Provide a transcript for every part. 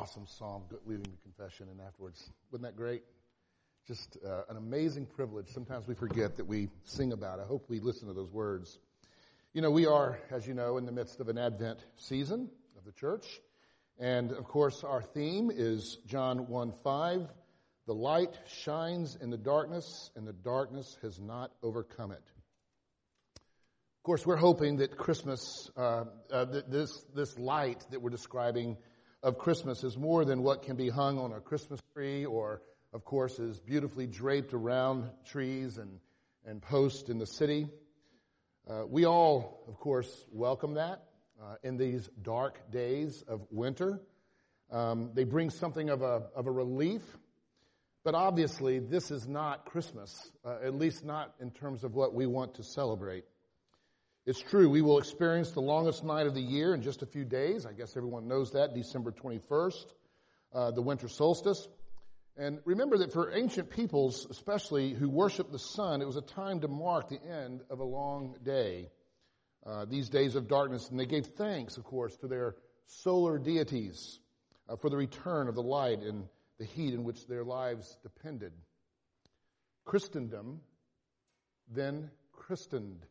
awesome psalm leading to confession and afterwards. Wasn't that great? Just uh, an amazing privilege. Sometimes we forget that we sing about. I hope we listen to those words. You know, we are, as you know, in the midst of an Advent season of the church. And of course, our theme is John 1 5. The light shines in the darkness, and the darkness has not overcome it. Of course, we're hoping that Christmas, uh, uh, this, this light that we're describing of Christmas is more than what can be hung on a Christmas tree or, of course, is beautifully draped around trees and, and posts in the city. Uh, we all, of course, welcome that uh, in these dark days of winter. Um, they bring something of a, of a relief, but obviously this is not Christmas, uh, at least not in terms of what we want to celebrate. It's true, we will experience the longest night of the year in just a few days. I guess everyone knows that, December 21st, uh, the winter solstice. And remember that for ancient peoples, especially who worshiped the sun, it was a time to mark the end of a long day. Uh, these days of darkness, and they gave thanks, of course, to their solar deities uh, for the return of the light and the heat in which their lives depended. Christendom then christened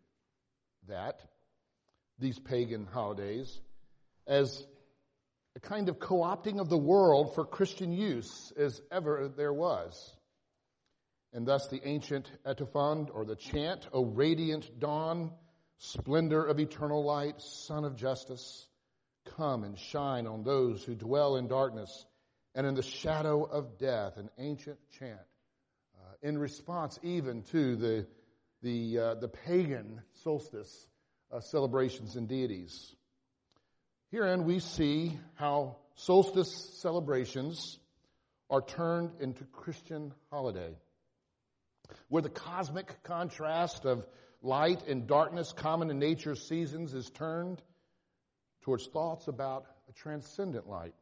that, these pagan holidays, as a kind of co opting of the world for Christian use as ever there was. And thus the ancient antiphon or the chant, O radiant dawn, splendor of eternal light, sun of justice, come and shine on those who dwell in darkness and in the shadow of death, an ancient chant. Uh, in response even to the the, uh, the pagan solstice uh, celebrations and deities. Herein we see how solstice celebrations are turned into Christian holiday, where the cosmic contrast of light and darkness common in nature's seasons is turned towards thoughts about a transcendent light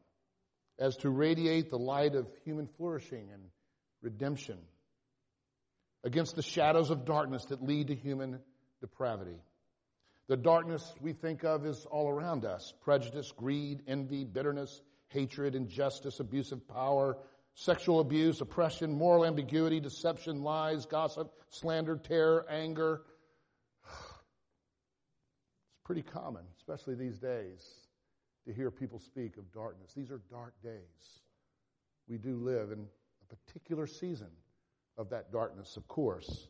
as to radiate the light of human flourishing and redemption against the shadows of darkness that lead to human depravity. The darkness we think of is all around us prejudice, greed, envy, bitterness, hatred, injustice, abuse of power, sexual abuse, oppression, moral ambiguity, deception, lies, gossip, slander, terror, anger. It's pretty common, especially these days, to hear people speak of darkness. These are dark days. We do live in a particular season of that darkness, of course.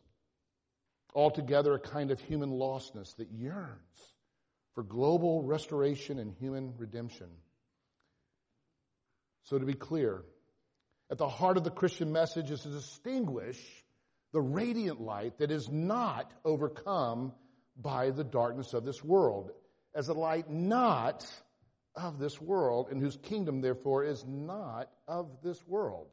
Altogether, a kind of human lostness that yearns for global restoration and human redemption. So, to be clear, at the heart of the Christian message is to distinguish the radiant light that is not overcome by the darkness of this world, as a light not of this world, and whose kingdom, therefore, is not of this world.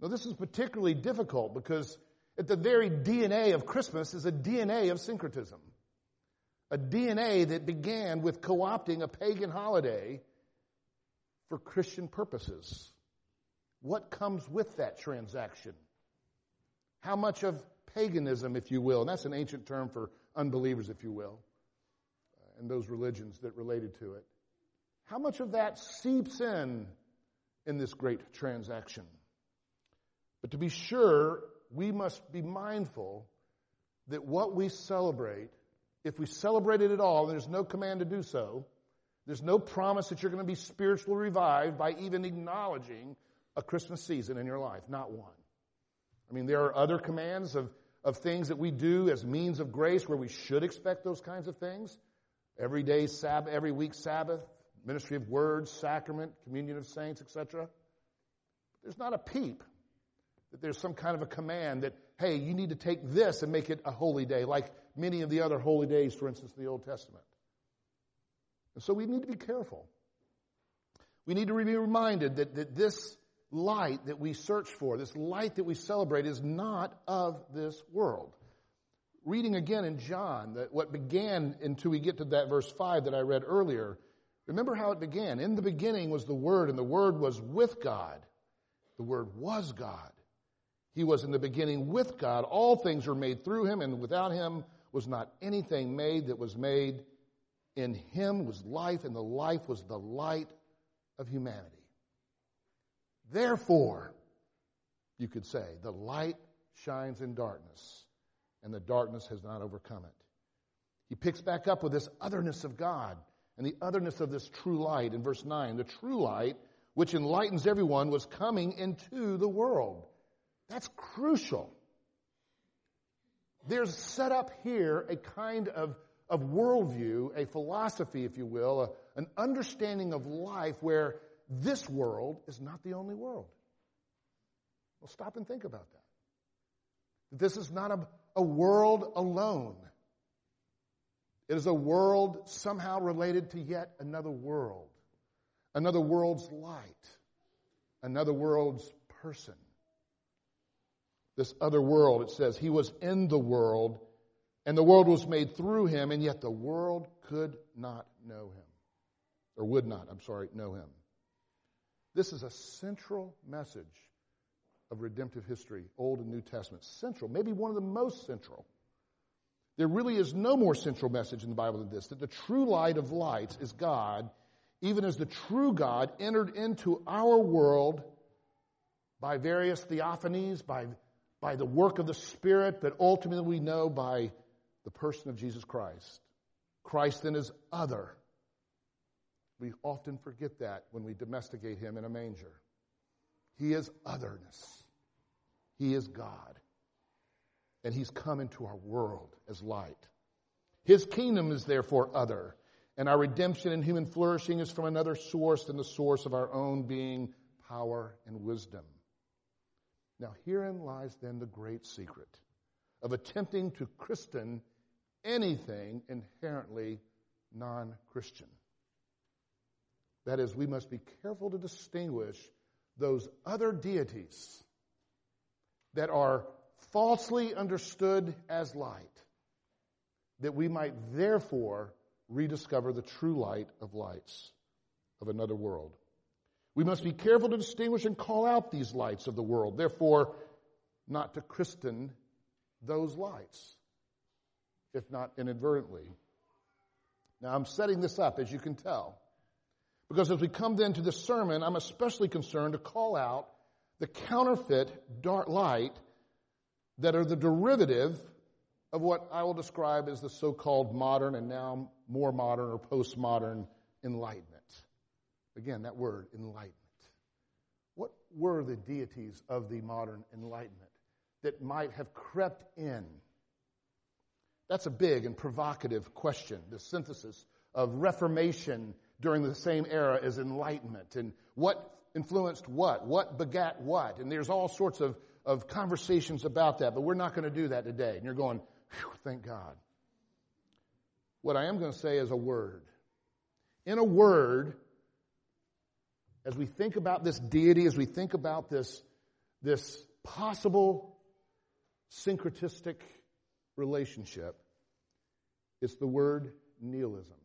Now, this is particularly difficult because at the very DNA of Christmas is a DNA of syncretism. A DNA that began with co opting a pagan holiday for Christian purposes. What comes with that transaction? How much of paganism, if you will, and that's an ancient term for unbelievers, if you will, uh, and those religions that related to it. How much of that seeps in in this great transaction? But to be sure, we must be mindful that what we celebrate, if we celebrate it at all, and there's no command to do so, there's no promise that you're going to be spiritually revived by even acknowledging a Christmas season in your life. Not one. I mean, there are other commands of, of things that we do as means of grace where we should expect those kinds of things. Every day Sabbath, every week Sabbath, ministry of words, sacrament, communion of saints, etc. There's not a peep that there's some kind of a command that, hey, you need to take this and make it a holy day, like many of the other holy days, for instance, in the Old Testament. And so we need to be careful. We need to be reminded that, that this light that we search for, this light that we celebrate, is not of this world. Reading again in John, that what began until we get to that verse 5 that I read earlier, remember how it began. In the beginning was the Word, and the Word was with God. The Word was God. He was in the beginning with God. All things were made through him, and without him was not anything made that was made. In him was life, and the life was the light of humanity. Therefore, you could say, the light shines in darkness, and the darkness has not overcome it. He picks back up with this otherness of God and the otherness of this true light in verse 9. The true light, which enlightens everyone, was coming into the world. That's crucial. There's set up here a kind of, of worldview, a philosophy, if you will, a, an understanding of life where this world is not the only world. Well, stop and think about that. This is not a, a world alone. It is a world somehow related to yet another world, another world's light, another world's person. This other world, it says, He was in the world, and the world was made through Him, and yet the world could not know Him. Or would not, I'm sorry, know Him. This is a central message of redemptive history, Old and New Testament. Central, maybe one of the most central. There really is no more central message in the Bible than this that the true light of lights is God, even as the true God entered into our world by various theophanies, by, by the work of the Spirit, but ultimately we know by the person of Jesus Christ. Christ then is other. We often forget that when we domesticate him in a manger. He is otherness. He is God. And he's come into our world as light. His kingdom is therefore other, and our redemption and human flourishing is from another source than the source of our own being, power, and wisdom. Now, herein lies then the great secret of attempting to Christian anything inherently non Christian. That is, we must be careful to distinguish those other deities that are falsely understood as light, that we might therefore rediscover the true light of lights of another world. We must be careful to distinguish and call out these lights of the world, therefore, not to christen those lights, if not inadvertently. Now, I'm setting this up, as you can tell, because as we come then to this sermon, I'm especially concerned to call out the counterfeit dark light that are the derivative of what I will describe as the so-called modern and now more modern or postmodern enlightenment. Again, that word, enlightenment. What were the deities of the modern enlightenment that might have crept in? That's a big and provocative question, the synthesis of Reformation during the same era as Enlightenment and what influenced what, what begat what, and there's all sorts of of conversations about that, but we're not going to do that today. And you're going, thank God. What I am going to say is a word. In a word, as we think about this deity, as we think about this, this possible syncretistic relationship, it's the word nihilism,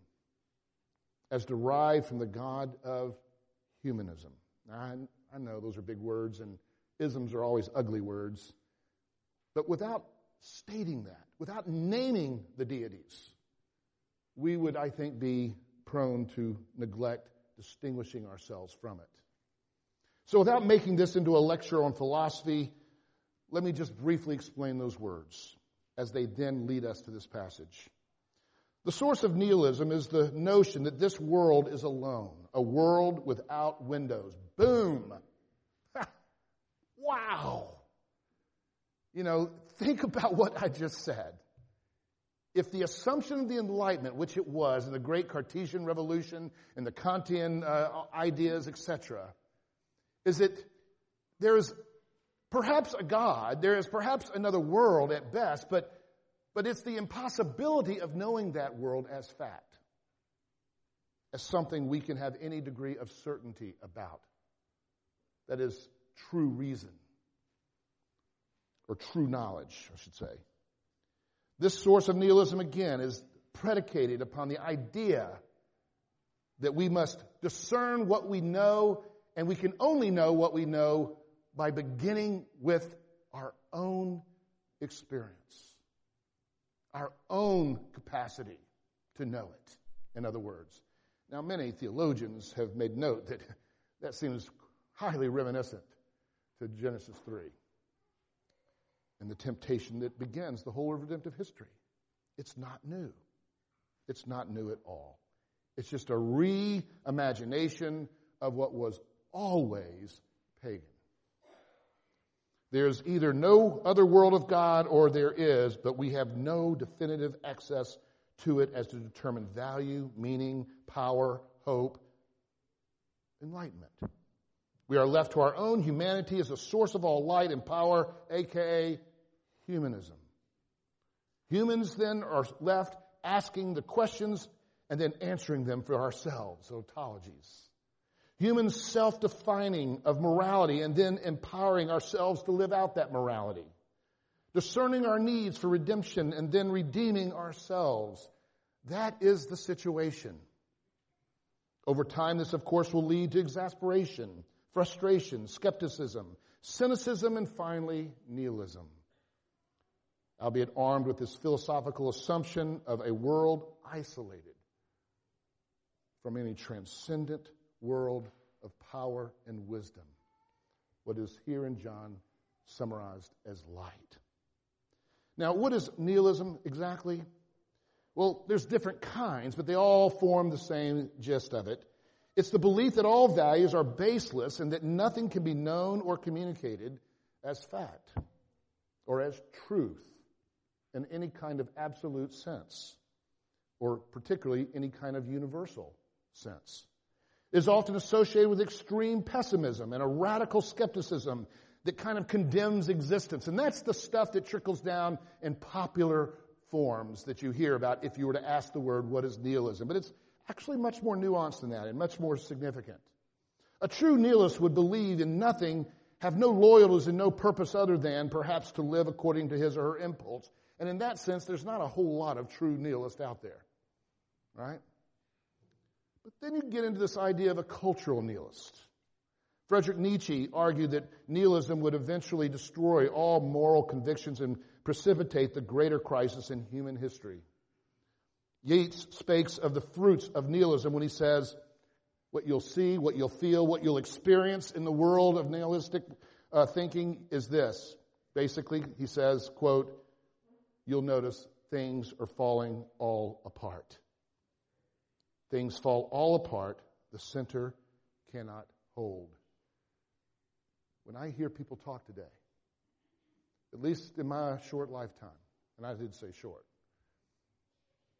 as derived from the God of humanism. I, I know those are big words, and Isms are always ugly words. But without stating that, without naming the deities, we would, I think, be prone to neglect distinguishing ourselves from it. So without making this into a lecture on philosophy, let me just briefly explain those words as they then lead us to this passage. The source of nihilism is the notion that this world is alone, a world without windows. Boom! Wow. You know, think about what I just said. If the assumption of the Enlightenment, which it was in the great Cartesian revolution and the Kantian uh, ideas, etc., is that there is perhaps a God, there is perhaps another world at best, but, but it's the impossibility of knowing that world as fact, as something we can have any degree of certainty about. That is true reason or true knowledge, I should say. This source of nihilism, again, is predicated upon the idea that we must discern what we know, and we can only know what we know by beginning with our own experience, our own capacity to know it, in other words. Now, many theologians have made note that That seems highly reminiscent to Genesis 3 and the temptation that begins the whole redemptive history. It's not new. It's not new at all. It's just a reimagination of what was always pagan. There's either no other world of God or there is, but we have no definitive access to it as to determine value, meaning, power, hope, enlightenment. We are left to our own humanity as a source of all light and power, aka humanism. Humans then are left asking the questions and then answering them for ourselves, ontologies. Humans self defining of morality and then empowering ourselves to live out that morality. Discerning our needs for redemption and then redeeming ourselves. That is the situation. Over time, this, of course, will lead to exasperation, frustration, skepticism, cynicism, and finally, nihilism. Albeit armed with this philosophical assumption of a world isolated from any transcendent world of power and wisdom. What is here in John summarized as light. Now, what is nihilism exactly? Well, there's different kinds, but they all form the same gist of it. It's the belief that all values are baseless and that nothing can be known or communicated as fact or as truth in any kind of absolute sense, or particularly any kind of universal sense. Is often associated with extreme pessimism and a radical skepticism that kind of condemns existence. And that's the stuff that trickles down in popular forms that you hear about if you were to ask the word, what is nihilism? But it's actually much more nuanced than that and much more significant. A true nihilist would believe in nothing, have no loyalties and no purpose other than perhaps to live according to his or her impulse. And in that sense, there's not a whole lot of true nihilists out there. Right? But then you get into this idea of a cultural nihilist. Friedrich Nietzsche argued that nihilism would eventually destroy all moral convictions and precipitate the greater crisis in human history. Yeats speaks of the fruits of nihilism when he says, what you'll see, what you'll feel, what you'll experience in the world of nihilistic uh, thinking is this. Basically, he says, quote, you'll notice things are falling all apart. Things fall all apart. The center cannot hold. When I hear people talk today, at least in my short lifetime, and I did say short,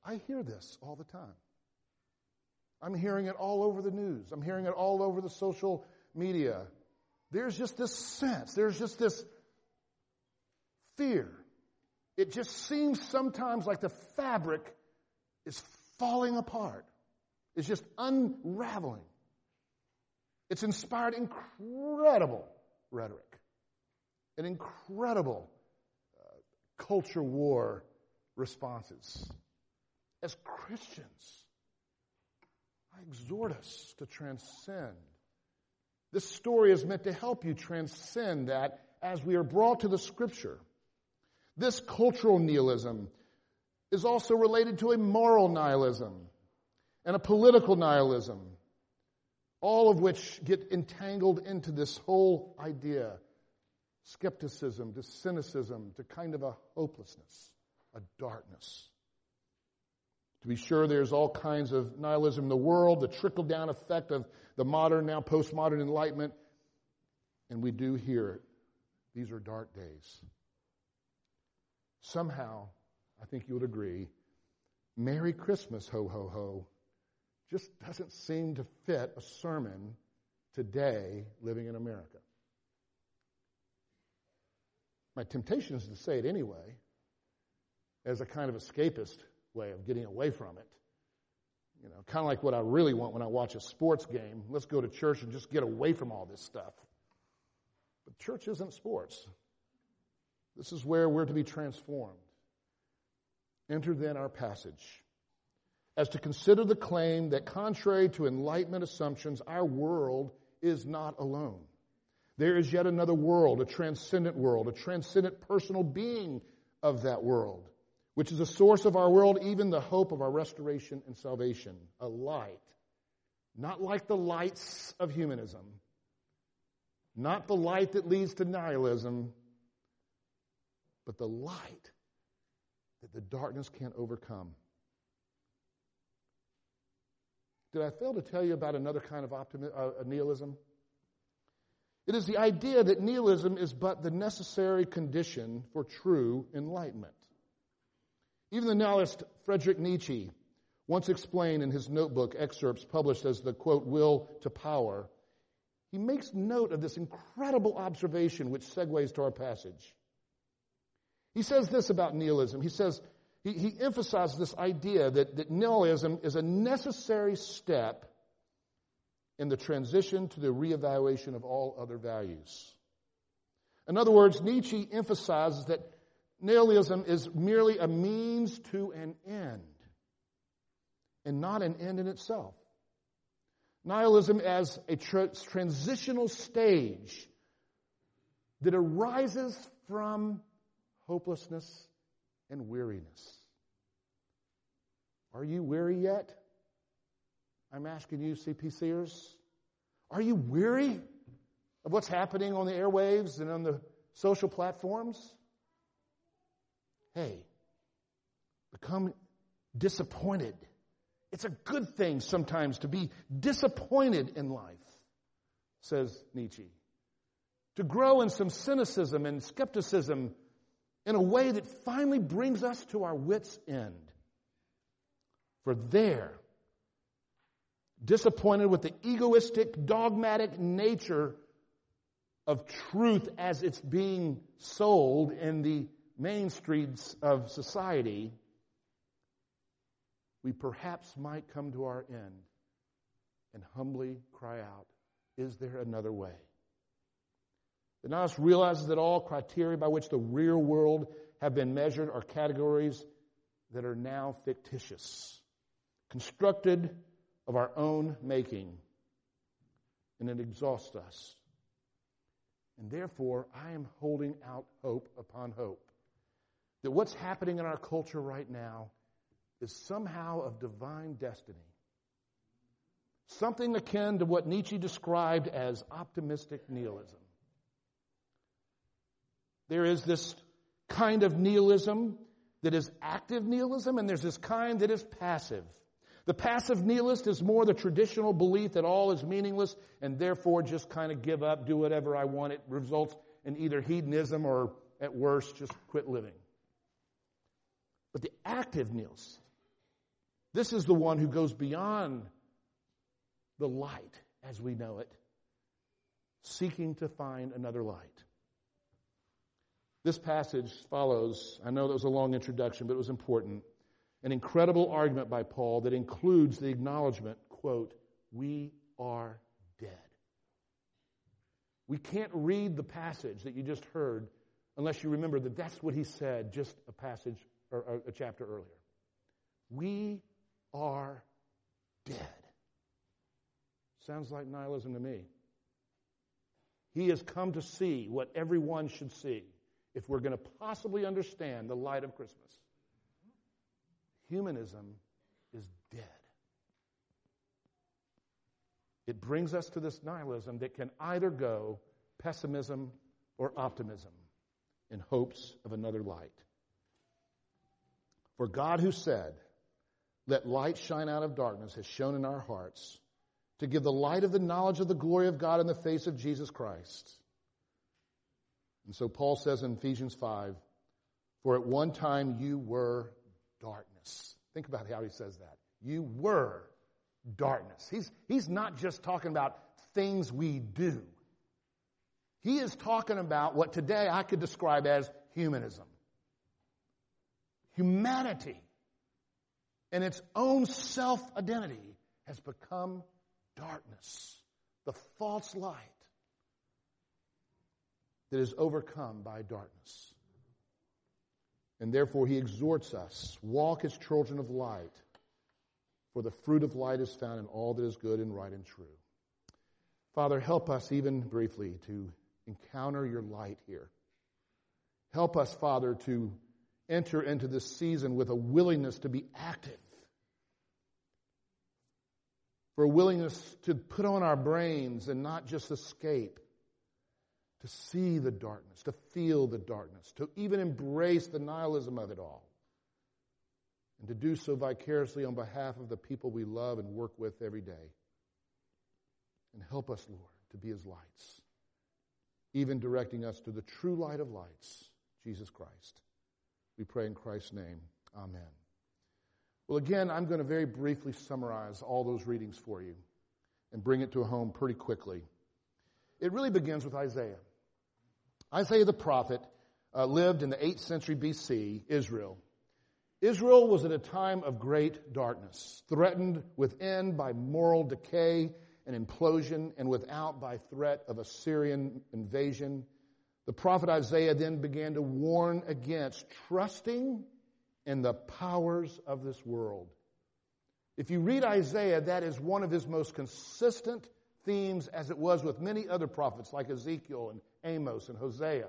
I hear this all the time. I'm hearing it all over the news. I'm hearing it all over the social media. There's just this sense, there's just this fear. It just seems sometimes like the fabric is falling apart is just unraveling. It's inspired incredible rhetoric, and incredible uh, culture war responses. As Christians, I exhort us to transcend. This story is meant to help you transcend that as we are brought to the scripture. This cultural nihilism is also related to a moral nihilism and a political nihilism, all of which get entangled into this whole idea skepticism to cynicism to kind of a hopelessness, a darkness. To be sure, there's all kinds of nihilism in the world, the trickle down effect of the modern, now postmodern enlightenment, and we do hear it. These are dark days. Somehow, I think you would agree, Merry Christmas, ho, ho, ho, just doesn't seem to fit a sermon today living in America. My temptation is to say it anyway, as a kind of escapist way of getting away from it. You know, kind of like what I really want when I watch a sports game. Let's go to church and just get away from all this stuff. But church isn't sports. This is where we're to be transformed. Enter then our passage as to consider the claim that contrary to Enlightenment assumptions, our world is not alone. There is yet another world, a transcendent world, a transcendent personal being of that world, which is the source of our world, even the hope of our restoration and salvation, a light Not like the lights of humanism, not the light that leads to nihilism, but the light that the darkness can't overcome. Did I fail to tell you about another kind of optimism, uh, nihilism? It is the idea that nihilism is but the necessary condition for true enlightenment. Even the nihilist Friedrich Nietzsche once explained in his notebook excerpts published as the quote, will to power, he makes note of this incredible observation which segues to our passage. He says this about nihilism. He says, he, he emphasizes this idea that, that nihilism is a necessary step in the transition to the reevaluation of all other values. In other words, Nietzsche emphasizes that nihilism is merely a means to an end and not an end in itself. Nihilism as a tra- transitional stage that arises from hopelessness and weariness. Are you weary yet? I'm asking you, CPCers. Are you weary of what's happening on the airwaves and on the social platforms? Hey, become disappointed. It's a good thing sometimes to be disappointed in life, says Nietzsche. To grow in some cynicism and skepticism in a way that finally brings us to our wits' end. For there, disappointed with the egoistic, dogmatic nature of truth as it's being sold in the main streets of society, we perhaps might come to our end and humbly cry out, Is there another way? The nihilist realizes that all criteria by which the real world have been measured are categories that are now fictitious, constructed of our own making, and it exhausts us. And therefore, I am holding out hope upon hope that what's happening in our culture right now is somehow of divine destiny. Something akin to what Nietzsche described as optimistic nihilism. There is this kind of nihilism that is active nihilism, and there's this kind that is passive. The passive nihilist is more the traditional belief that all is meaningless and therefore just kind of give up, do whatever I want. It results in either hedonism or, at worst, just quit living. But the active nihilist, this is the one who goes beyond the light as we know it, seeking to find another light. This passage follows, I know that was a long introduction, but it was important, an incredible argument by Paul that includes the acknowledgement, quote, we are dead. We can't read the passage that you just heard unless you remember that that's what he said just a passage or a chapter earlier. We are dead. Sounds like nihilism to me. He has come to see what everyone should see if we're going to possibly understand the light of Christmas. Humanism is dead. It brings us to this nihilism that can either go pessimism or optimism in hopes of another light. For God, who said, Let light shine out of darkness, has shone in our hearts to give the light of the knowledge of the glory of God in the face of Jesus Christ. And so Paul says in Ephesians 5, For at one time you were darkness. Think about how he says that. You were darkness. He's, he's not just talking about things we do. He is talking about what today I could describe as humanism. Humanity and its own self identity has become darkness, the false light that is overcome by darkness. And therefore, he exhorts us walk as children of light, for the fruit of light is found in all that is good and right and true. Father, help us even briefly to encounter your light here. Help us, Father, to enter into this season with a willingness to be active for a willingness to put on our brains and not just escape, to see the darkness, to feel the darkness, to even embrace the nihilism of it all, and to do so vicariously on behalf of the people we love and work with every day. And help us, Lord, to be as lights, even directing us to the true light of lights, Jesus Christ. We pray in Christ's name. Amen. Well, again, I'm going to very briefly summarize all those readings for you and bring it to a home pretty quickly. It really begins with Isaiah. Isaiah the prophet uh, lived in the 8th century BC, Israel. Israel was at a time of great darkness, threatened within by moral decay and implosion, and without by threat of Assyrian invasion. The prophet Isaiah then began to warn against trusting in the powers of this world. If you read Isaiah, that is one of his most consistent themes, as it was with many other prophets like Ezekiel and Amos and Hosea.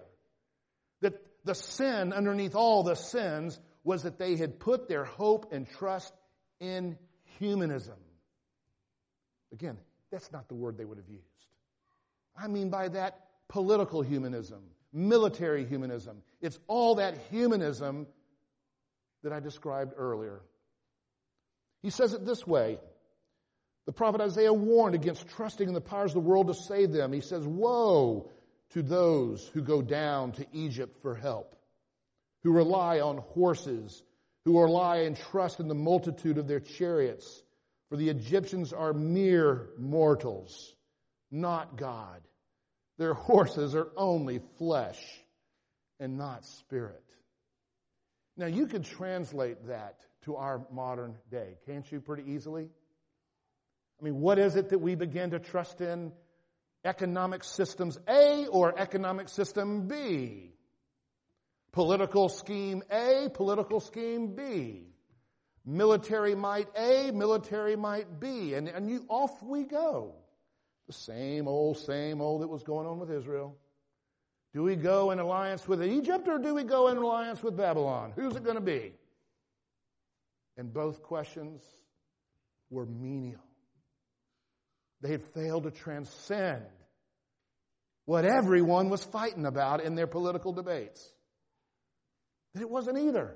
That the sin underneath all the sins was that they had put their hope and trust in humanism. Again, that's not the word they would have used. I mean by that political humanism, military humanism. It's all that humanism that I described earlier. He says it this way. The prophet Isaiah warned against trusting in the powers of the world to save them. He says, Woe to those who go down to Egypt for help, who rely on horses, who rely and trust in the multitude of their chariots. For the Egyptians are mere mortals, not God. Their horses are only flesh and not spirit. Now, you could translate that to our modern day, can't you, pretty easily? I mean, what is it that we begin to trust in? Economic systems A or economic system B? Political scheme A, political scheme B. Military might A, military might B. And, and you, off we go. The same old, same old that was going on with Israel. Do we go in alliance with Egypt or do we go in alliance with Babylon? Who's it going to be? And both questions were menial. They had failed to transcend what everyone was fighting about in their political debates. That it wasn't either.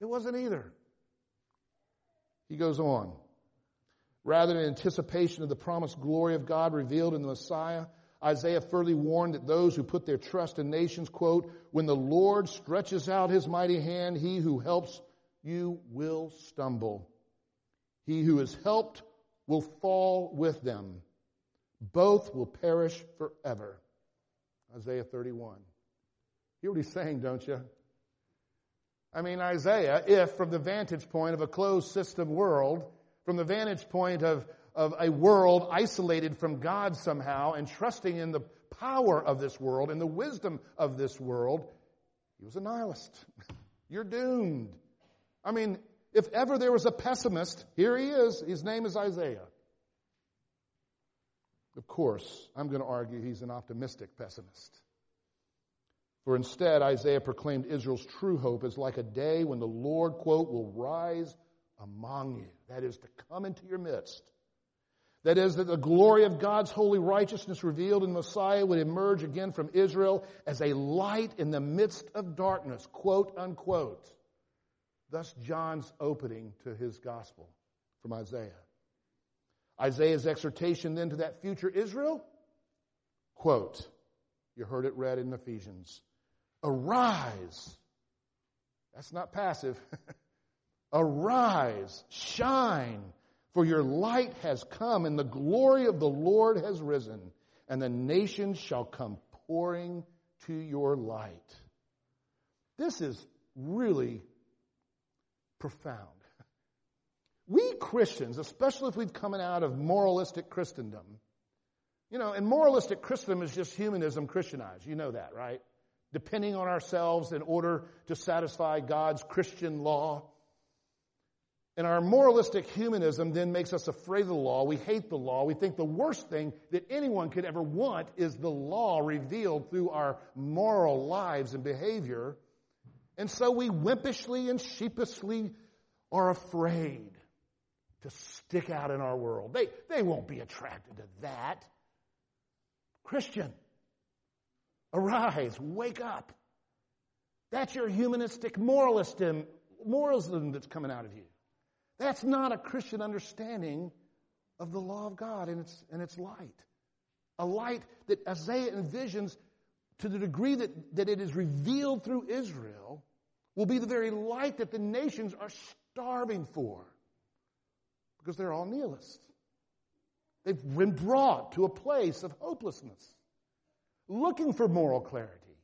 It wasn't either. He goes on. Rather, in anticipation of the promised glory of God revealed in the Messiah, Isaiah further warned that those who put their trust in nations, quote, when the Lord stretches out his mighty hand, he who helps you will stumble. He who is helped will fall with them. Both will perish forever. Isaiah 31. Hear what he's saying, don't you? I mean, Isaiah, if from the vantage point of a closed system world, from the vantage point of of a world isolated from God somehow and trusting in the power of this world and the wisdom of this world, he was a nihilist. You're doomed. I mean, if ever there was a pessimist, here he is. His name is Isaiah. Of course, I'm going to argue he's an optimistic pessimist. For instead, Isaiah proclaimed Israel's true hope is like a day when the Lord, quote, will rise among you. That is to come into your midst that is, that the glory of God's holy righteousness revealed in Messiah would emerge again from Israel as a light in the midst of darkness, quote unquote. Thus, John's opening to his gospel from Isaiah. Isaiah's exhortation then to that future Israel, quote, you heard it read in Ephesians, arise. That's not passive. arise, shine, for your light has come, and the glory of the Lord has risen, and the nations shall come pouring to your light. This is really profound. We Christians, especially if we've come out of moralistic Christendom, you know, and moralistic Christendom is just humanism Christianized. You know that, right? Depending on ourselves in order to satisfy God's Christian law. And our moralistic humanism then makes us afraid of the law. We hate the law. We think the worst thing that anyone could ever want is the law revealed through our moral lives and behavior. And so we wimpishly and sheepishly are afraid. to stick out in our world. They, they won't be attracted to that. Christian, arise, wake up. That's your humanistic moralism, moralism that's coming out of you. That's not a Christian understanding of the law of God and its, and its light. A light that Isaiah envisions to the degree that, that it is revealed through Israel will be the very light that the nations are starving for because they're all nihilists. They've been brought to a place of hopelessness, looking for moral clarity,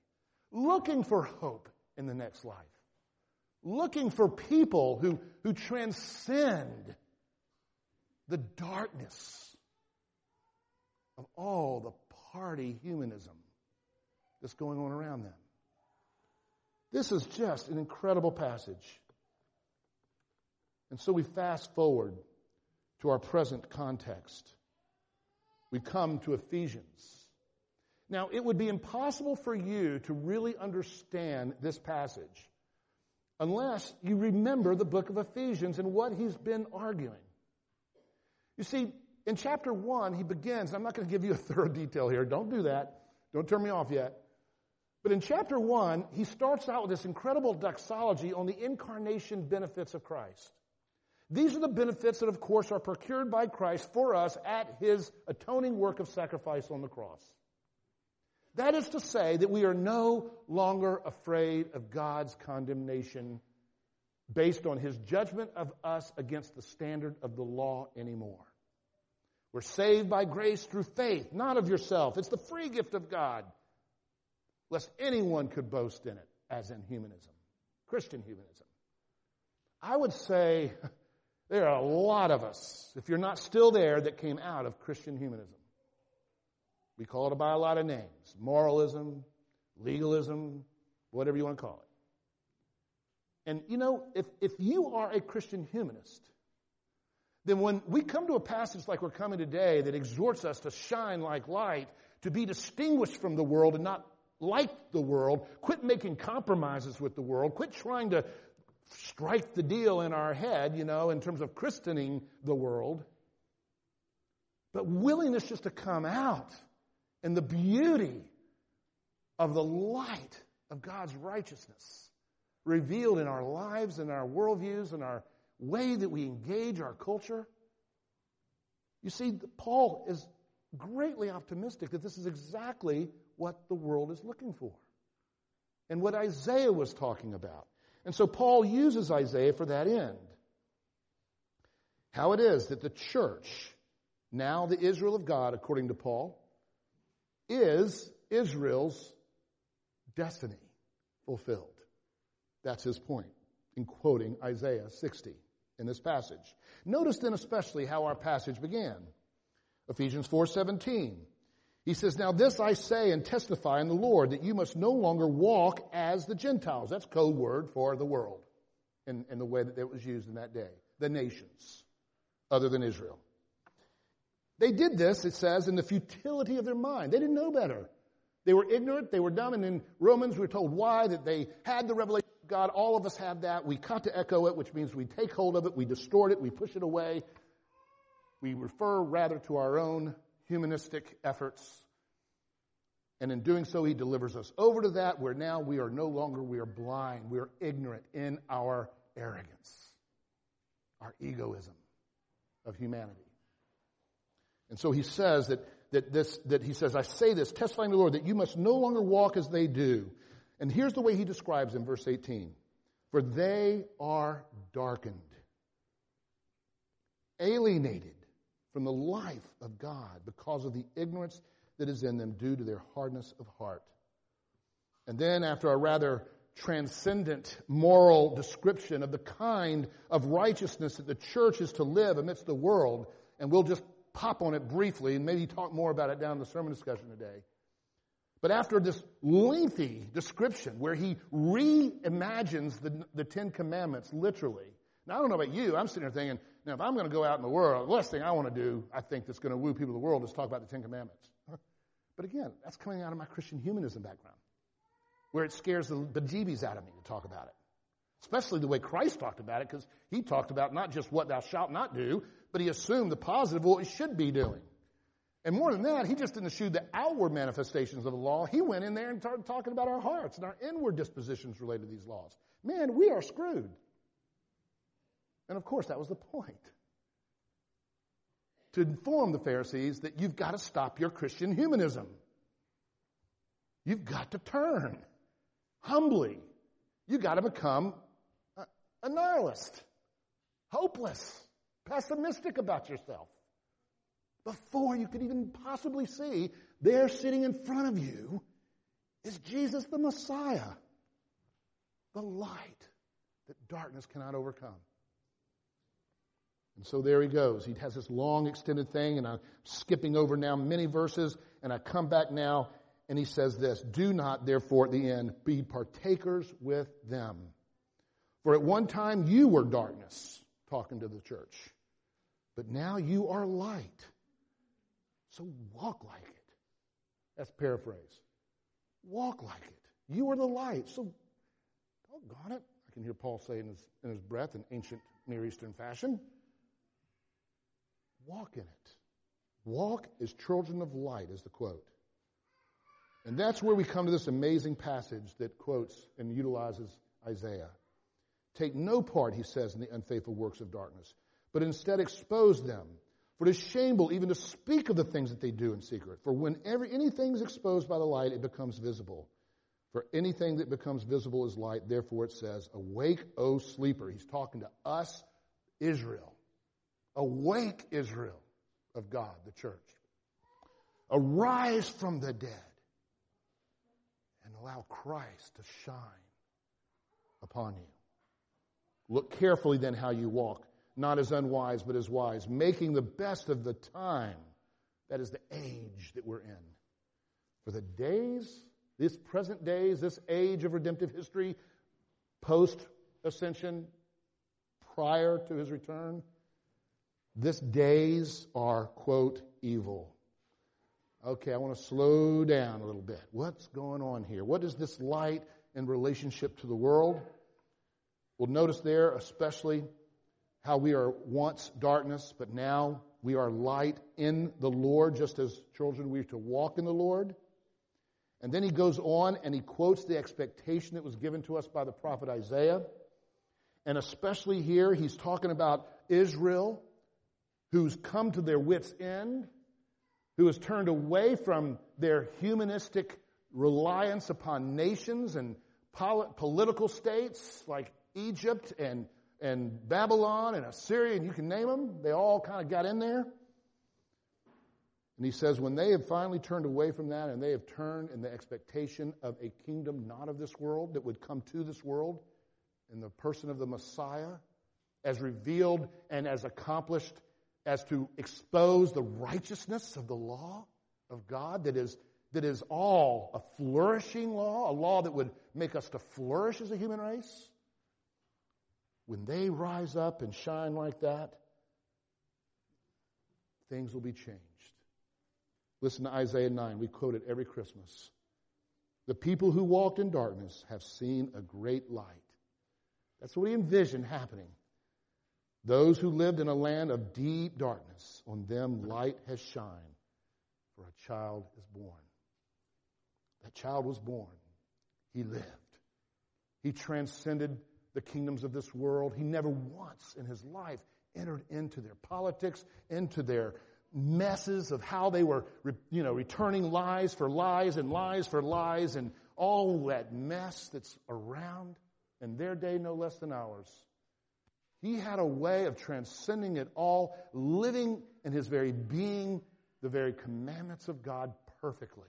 looking for hope in the next life, looking for people who, who transcend the darkness of all the party humanism that's going on around them. This is just an incredible passage. And so we fast forward to our present context. We come to Ephesians. Now, it would be impossible for you to really understand this passage unless you remember the book of Ephesians and what he's been arguing. You see, in chapter 1, he begins, I'm not going to give you a thorough detail here. Don't do that. Don't turn me off yet. But in chapter 1, he starts out with this incredible doxology on the incarnation benefits of Christ. These are the benefits that, of course, are procured by Christ for us at his atoning work of sacrifice on the cross. That is to say that we are no longer afraid of God's condemnation based on his judgment of us against the standard of the law anymore. We're saved by grace through faith, not of yourself. It's the free gift of God, lest anyone could boast in it, as in humanism, Christian humanism. I would say there are a lot of us, if you're not still there, that came out of Christian humanism. We call it by a lot of names moralism, legalism, whatever you want to call it. And you know, if, if you are a Christian humanist, then when we come to a passage like we're coming today that exhorts us to shine like light, to be distinguished from the world and not like the world, quit making compromises with the world, quit trying to strike the deal in our head, you know, in terms of christening the world, but willingness just to come out in the beauty of the light of God's righteousness revealed in our lives and our worldviews and our way that we engage our culture. You see, Paul is greatly optimistic that this is exactly what the world is looking for and what Isaiah was talking about. And so Paul uses Isaiah for that end. How it is that the church, now the Israel of God, according to Paul, is Israel's destiny fulfilled. That's his point in quoting Isaiah 60 in this passage. Notice then especially how our passage began. Ephesians 4:17. He says, Now this I say and testify in the Lord that you must no longer walk as the Gentiles. That's code word for the world in, in the way that it was used in that day. The nations, other than Israel. They did this, it says, in the futility of their mind. They didn't know better. They were ignorant, they were dumb, and in Romans we're told why, that they had the revelation of God. All of us have that. We cut to echo it, which means we take hold of it, we distort it, we push it away. We refer rather to our own humanistic efforts. And in doing so, he delivers us over to that where now we are no longer, we are blind, we are ignorant in our arrogance, our egoism of humanity. And so he says that, that this, that he says, I say this, testifying to the Lord, that you must no longer walk as they do. And here's the way he describes in verse 18. For they are darkened, alienated from the life of God because of the ignorance that is in them due to their hardness of heart. And then, after a rather transcendent moral description of the kind of righteousness that the church is to live amidst the world, and we'll just pop on it briefly and maybe talk more about it down in the sermon discussion today. But after this lengthy description where he reimagines the, the Ten Commandments literally, now I don't know about you, I'm sitting here thinking, now, if I'm going to go out in the world, the last thing I want to do, I think that's going to woo people of the world is talk about the Ten Commandments. But again, that's coming out of my Christian humanism background, where it scares the bejeebies out of me to talk about it. especially the way Christ talked about it, because he talked about not just what thou shalt not do, but he assumed the positive what we should be doing. And more than that, he just didn't eschew the outward manifestations of the law. He went in there and started talking about our hearts and our inward dispositions related to these laws. Man, we are screwed. And of course, that was the point. To inform the Pharisees that you've got to stop your Christian humanism. You've got to turn humbly. You've got to become a, a nihilist, hopeless, pessimistic about yourself before you could even possibly see, there sitting in front of you is Jesus the Messiah, the light that darkness cannot overcome. And so there he goes. He has this long extended thing, and I'm skipping over now many verses, and I come back now, and he says this Do not, therefore, at the end, be partakers with them. For at one time you were darkness, talking to the church, but now you are light so walk like it. That's paraphrase. Walk like it. You are the light. So, doggone it. I can hear Paul say in his, in his breath in ancient Near Eastern fashion. Walk in it. Walk as children of light, is the quote. And that's where we come to this amazing passage that quotes and utilizes Isaiah. Take no part, he says, in the unfaithful works of darkness, but instead expose them for it is shameful even to speak of the things that they do in secret. For whenever anything is exposed by the light, it becomes visible. For anything that becomes visible is light. Therefore it says, Awake, O sleeper. He's talking to us, Israel. Awake, Israel of God, the church. Arise from the dead and allow Christ to shine upon you. Look carefully then how you walk not as unwise, but as wise, making the best of the time. That is the age that we're in. For the days, this present days, this age of redemptive history, post ascension, prior to his return, this days are, quote, evil. Okay, I want to slow down a little bit. What's going on here? What is this light in relationship to the world? Well, notice there, especially how we are once darkness, but now we are light in the Lord, just as children we are to walk in the Lord. And then he goes on and he quotes the expectation that was given to us by the prophet Isaiah. And especially here, he's talking about Israel, who's come to their wits' end, who has turned away from their humanistic reliance upon nations and political states like Egypt and and Babylon and Assyria, and you can name them. They all kind of got in there. And he says, when they have finally turned away from that and they have turned in the expectation of a kingdom not of this world that would come to this world in the person of the Messiah, as revealed and as accomplished as to expose the righteousness of the law of God that is, that is all a flourishing law, a law that would make us to flourish as a human race when they rise up and shine like that, things will be changed. Listen to Isaiah 9. We quote it every Christmas. The people who walked in darkness have seen a great light. That's what we envision happening. Those who lived in a land of deep darkness, on them light has shined, for a child is born. That child was born. He lived. He transcended the kingdoms of this world. He never once in his life entered into their politics, into their messes of how they were, you know, returning lies for lies and lies for lies and all that mess that's around in their day no less than ours. He had a way of transcending it all, living in his very being the very commandments of God perfectly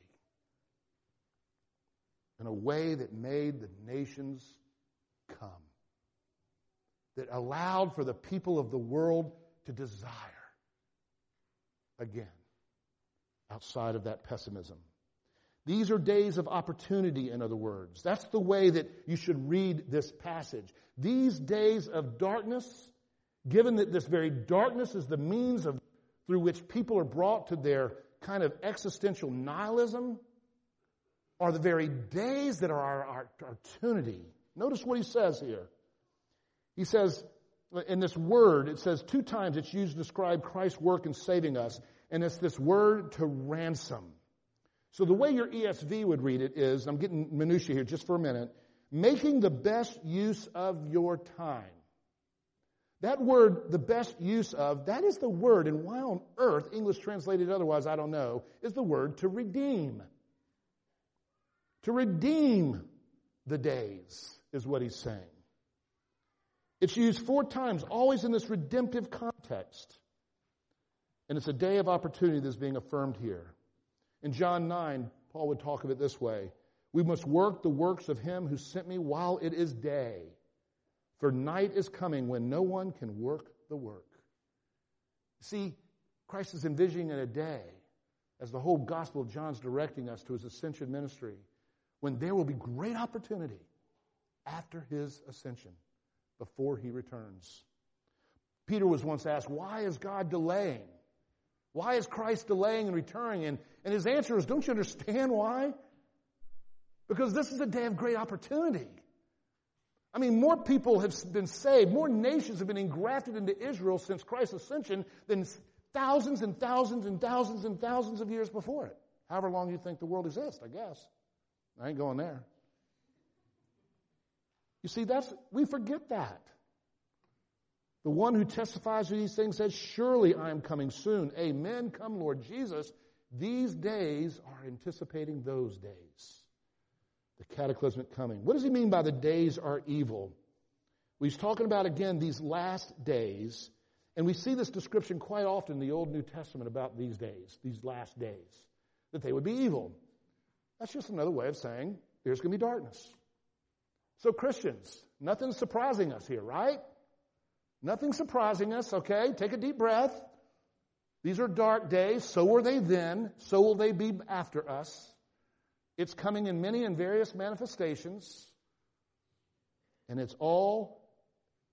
in a way that made the nations come that allowed for the people of the world to desire again outside of that pessimism. These are days of opportunity, in other words. That's the way that you should read this passage. These days of darkness, given that this very darkness is the means of, through which people are brought to their kind of existential nihilism, are the very days that are our, opportunity. Notice what he says here. He says, in this word, it says two times it's used to describe Christ's work in saving us, and it's this word to ransom. So the way your ESV would read it is, I'm getting minutia here just for a minute, making the best use of your time. That word, the best use of, that is the word, and why on earth, English translated otherwise, I don't know, is the word to redeem. To redeem the days is what he's saying. It's used four times, always in this redemptive context. And it's a day of opportunity that's being affirmed here. In John 9, Paul would talk of it this way We must work the works of him who sent me while it is day. For night is coming when no one can work the work. See, Christ is envisioning in a day, as the whole Gospel of John's directing us to his ascension ministry, when there will be great opportunity after his ascension, before he returns. Peter was once asked, Why is God delaying? Why is Christ delaying and returning? And, and his answer is, Don't you understand why? Because this is a day of great opportunity. I mean, more people have been saved, more nations have been engrafted into Israel since Christ's ascension than thousands and thousands and thousands and thousands of years before it. However long you think the world exists, I guess. I ain't going there. You see, that's, we forget that. The one who testifies to these things says, Surely I am coming soon. Amen. Come, Lord Jesus. These days are anticipating those days the cataclysmic coming. What does he mean by the days are evil? Well, he's talking about, again, these last days. And we see this description quite often in the Old New Testament about these days, these last days, that they would be evil. That's just another way of saying there's going to be darkness. So, Christians, nothing's surprising us here, right? Nothing surprising us, okay? Take a deep breath. These are dark days. So were they then. So will they be after us. It's coming in many and various manifestations, and it's all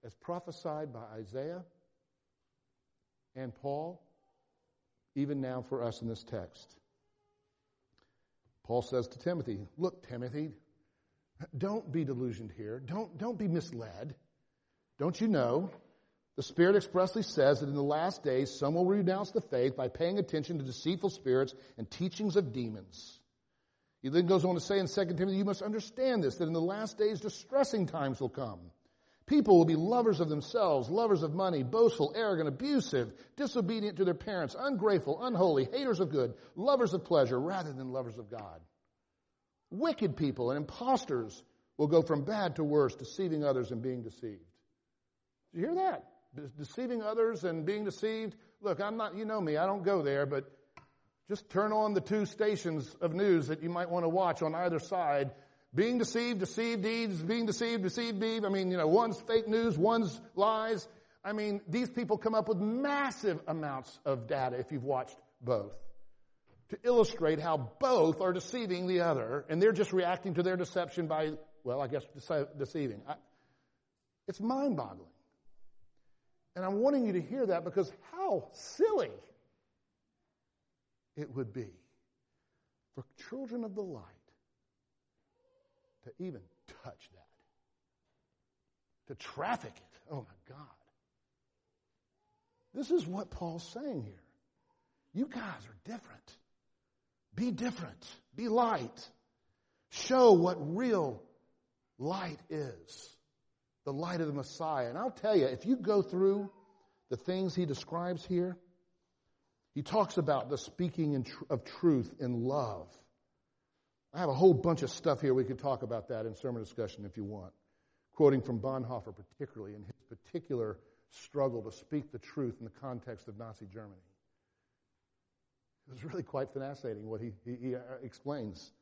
as prophesied by Isaiah and Paul, even now for us in this text. Paul says to Timothy, Look, Timothy, don't be delusioned here. Don't, don't be misled. Don't you know? The Spirit expressly says that in the last days some will renounce the faith by paying attention to deceitful spirits and teachings of demons. He then goes on to say in 2 Timothy, you must understand this, that in the last days distressing times will come. People will be lovers of themselves, lovers of money, boastful, arrogant, abusive, disobedient to their parents, ungrateful, unholy, haters of good, lovers of pleasure rather than lovers of God. Wicked people and impostors will go from bad to worse, deceiving others and being deceived. Did you hear that? Deceiving others and being deceived. Look, I'm not, you know me, I don't go there, but just turn on the two stations of news that you might want to watch on either side. Being deceived, deceived deeds, being deceived, deceived deeds. I mean, you know, one's fake news, one's lies. I mean, these people come up with massive amounts of data if you've watched both to illustrate how both are deceiving the other and they're just reacting to their deception by, well, I guess deceiving. I, it's mind boggling. And I'm wanting you to hear that because how silly it would be for children of the light to even touch that, to traffic it. Oh my God. This is what Paul's saying here. You guys are different. Be different. Be light. Show what real light is. The light of the Messiah. And I'll tell you, if you go through the things he describes here, he talks about the speaking of truth in love. I have a whole bunch of stuff here. We could talk about that in sermon discussion if you want. Quoting from Bonhoeffer, particularly in his particular struggle to speak the truth in the context of Nazi Germany. It was really quite fascinating what he, he, he uh, explains.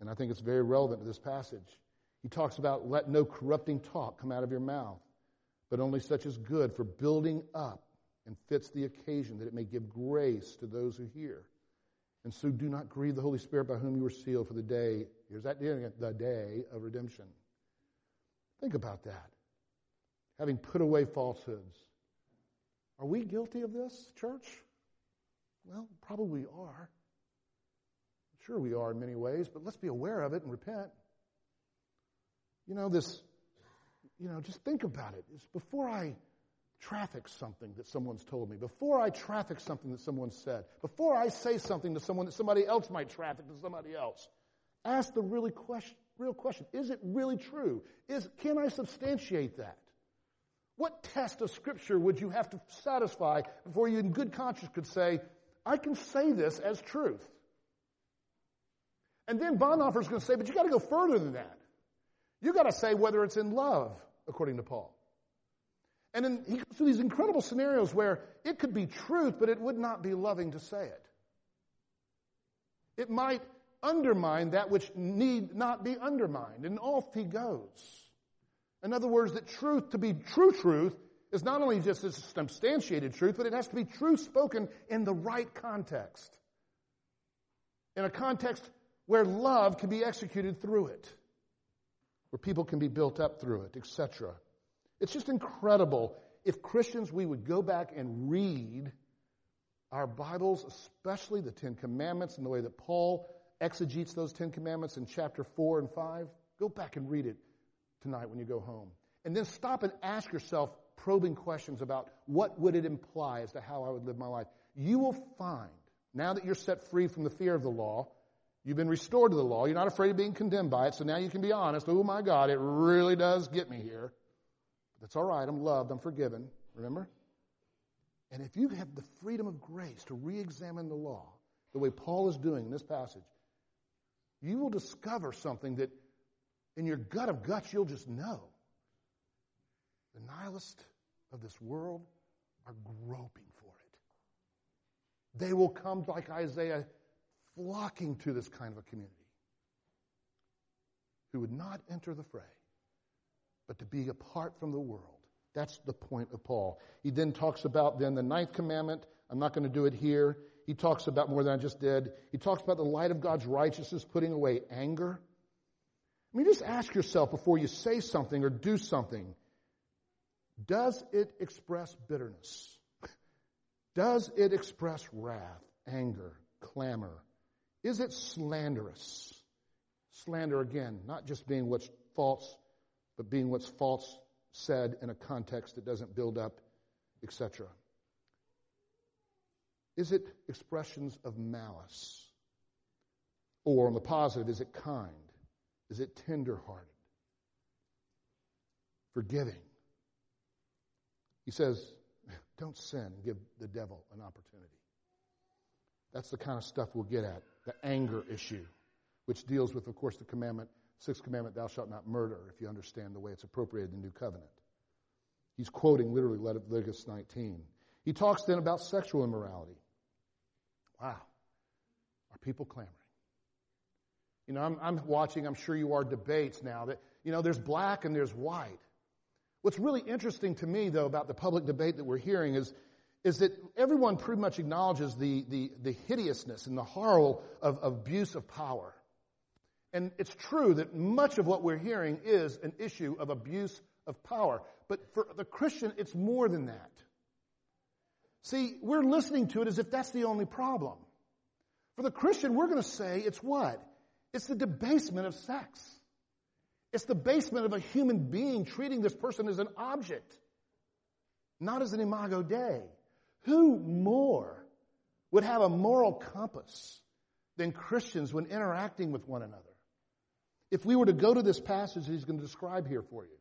And I think it's very relevant to this passage. He talks about let no corrupting talk come out of your mouth, but only such as good for building up and fits the occasion, that it may give grace to those who hear. And so do not grieve the Holy Spirit by whom you were sealed for the day, here's that day, the day of redemption. Think about that. Having put away falsehoods. Are we guilty of this, church? Well, probably are. Sure, we are in many ways, but let's be aware of it and repent. You know, this you know, just think about it. It's before I traffic something that someone's told me, before I traffic something that someone said, before I say something to someone that somebody else might traffic to somebody else, ask the really question, real question. Is it really true? Is, can I substantiate that? What test of scripture would you have to satisfy before you in good conscience could say, I can say this as truth? And then Bonhoeffer is going to say, but you got to go further than that. You got to say whether it's in love, according to Paul. And then he goes through these incredible scenarios where it could be truth, but it would not be loving to say it. It might undermine that which need not be undermined. And off he goes. In other words, that truth, to be true truth, is not only just a substantiated truth, but it has to be truth spoken in the right context. In a context where love can be executed through it, where people can be built up through it, etc. It's just incredible if Christians we would go back and read our Bibles, especially the Ten Commandments and the way that Paul exegetes those Ten Commandments in chapter 4 and 5. Go back and read it tonight when you go home. And then stop and ask yourself probing questions about what would it imply as to how I would live my life. You will find, now that you're set free from the fear of the law, you've been restored to the law, you're not afraid of being condemned by it, so now you can be honest. Oh my God, it really does get me here. That's all right. I'm loved. I'm forgiven. Remember? And if you have the freedom of grace to re examine the law, the way Paul is doing in this passage, you will discover something that in your gut of guts you'll just know. The nihilists of this world are groping for it. They will come like Isaiah, flocking to this kind of a community who would not enter the fray but to be apart from the world. That's the point of Paul. He then talks about then the ninth commandment. I'm not going to do it here. He talks about more than I just did. He talks about the light of God's righteousness, putting away anger. I mean, just ask yourself before you say something or do something, does it express bitterness? Does it express wrath, anger, clamor? Is it slanderous? Slander, again, not just being what's false but being what's false said in a context that doesn't build up, etc. Is it expressions of malice? Or on the positive, is it kind? Is it tenderhearted? Forgiving? He says, don't sin and give the devil an opportunity. That's the kind of stuff we'll get at. The anger issue, which deals with, of course, the commandment Sixth commandment, thou shalt not murder, if you understand the way it's appropriated in the new covenant. He's quoting literally Leviticus 19. He talks then about sexual immorality. Wow. Are people clamoring? You know, I'm, I'm watching, I'm sure you are, debates now that, you know, there's black and there's white. What's really interesting to me, though, about the public debate that we're hearing is, is that everyone pretty much acknowledges the, the, the hideousness and the horror of, of abuse of power. And it's true that much of what we're hearing is an issue of abuse of power. But for the Christian, it's more than that. See, we're listening to it as if that's the only problem. For the Christian, we're going to say it's what? It's the debasement of sex. It's the basement of a human being treating this person as an object, not as an imago Dei. Who more would have a moral compass than Christians when interacting with one another? if we were to go to this passage he's going to describe here for you.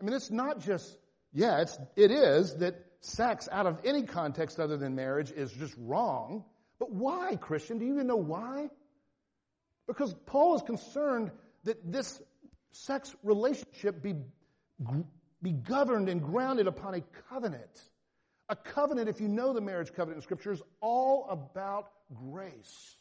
I mean, it's not just, yeah, it's, it is that sex out of any context other than marriage is just wrong. But why, Christian? Do you even know why? Because Paul is concerned that this sex relationship be, be governed and grounded upon a covenant. A covenant, if you know the marriage covenant in Scripture, is all about grace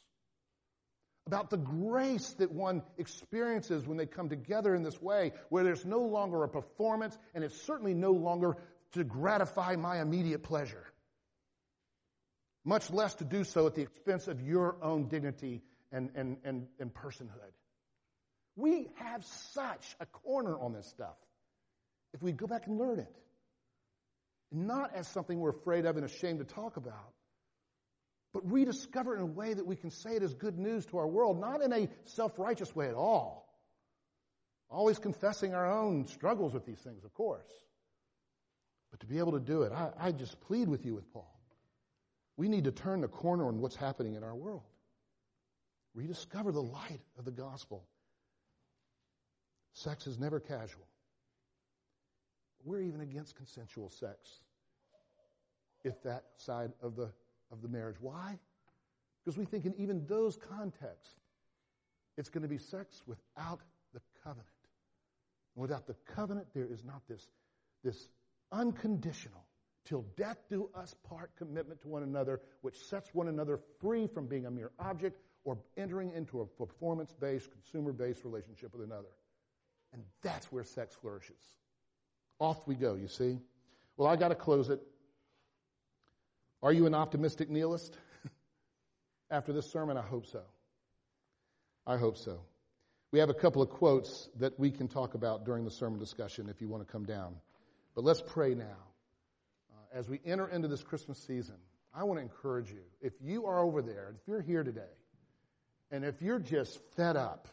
about the grace that one experiences when they come together in this way, where there's no longer a performance and it's certainly no longer to gratify my immediate pleasure. Much less to do so at the expense of your own dignity and, and, and, and personhood. We have such a corner on this stuff if we go back and learn it. Not as something we're afraid of and ashamed to talk about, but rediscover it in a way that we can say it as good news to our world, not in a self righteous way at all, Always confessing our own struggles with these things, of course. But to be able to do it, I, I just plead with you with Paul. We need to turn the corner on what's happening in our world. Rediscover the light of the gospel. Sex is never casual. We're even against consensual sex if that side of the, of the marriage. Why? Because we think in even those contexts, it's going to be sex without the covenant. And without the covenant, there is not this, this unconditional, till death do us part commitment to one another, which sets one another free from being a mere object or entering into a performance based, consumer based relationship with another. And that's where sex flourishes. Off we go, you see. Well, I got to close it. Are you an optimistic nihilist? After this sermon, I hope so. I hope so. We have a couple of quotes that we can talk about during the sermon discussion if you want to come down. But let's pray now. Uh, as we enter into this Christmas season, I want to encourage you. If you are over there, if you're here today, and if you're just fed up,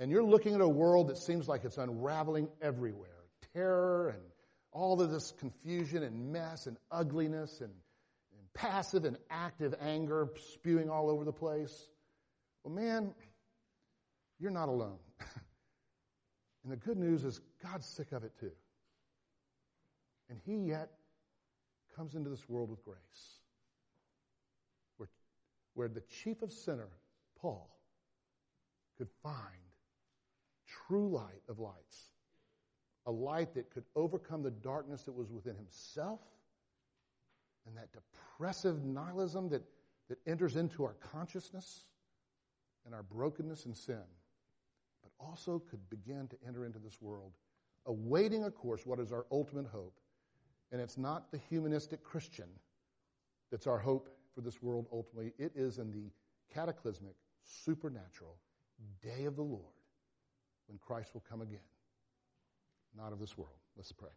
and you're looking at a world that seems like it's unraveling everywhere, terror and all of this confusion and mess and ugliness and, and passive and active anger spewing all over the place, well, man, you're not alone. and the good news is God's sick of it too. And He yet comes into this world with grace. Where, where the chief of sinner, Paul, could find true light of lights. A light that could overcome the darkness that was within himself and that depressive nihilism that, that enters into our consciousness and our brokenness and sin, but also could begin to enter into this world, awaiting, of course, what is our ultimate hope. And it's not the humanistic Christian that's our hope for this world ultimately. It is in the cataclysmic, supernatural day of the Lord when Christ will come again. Not of this world. Let's pray.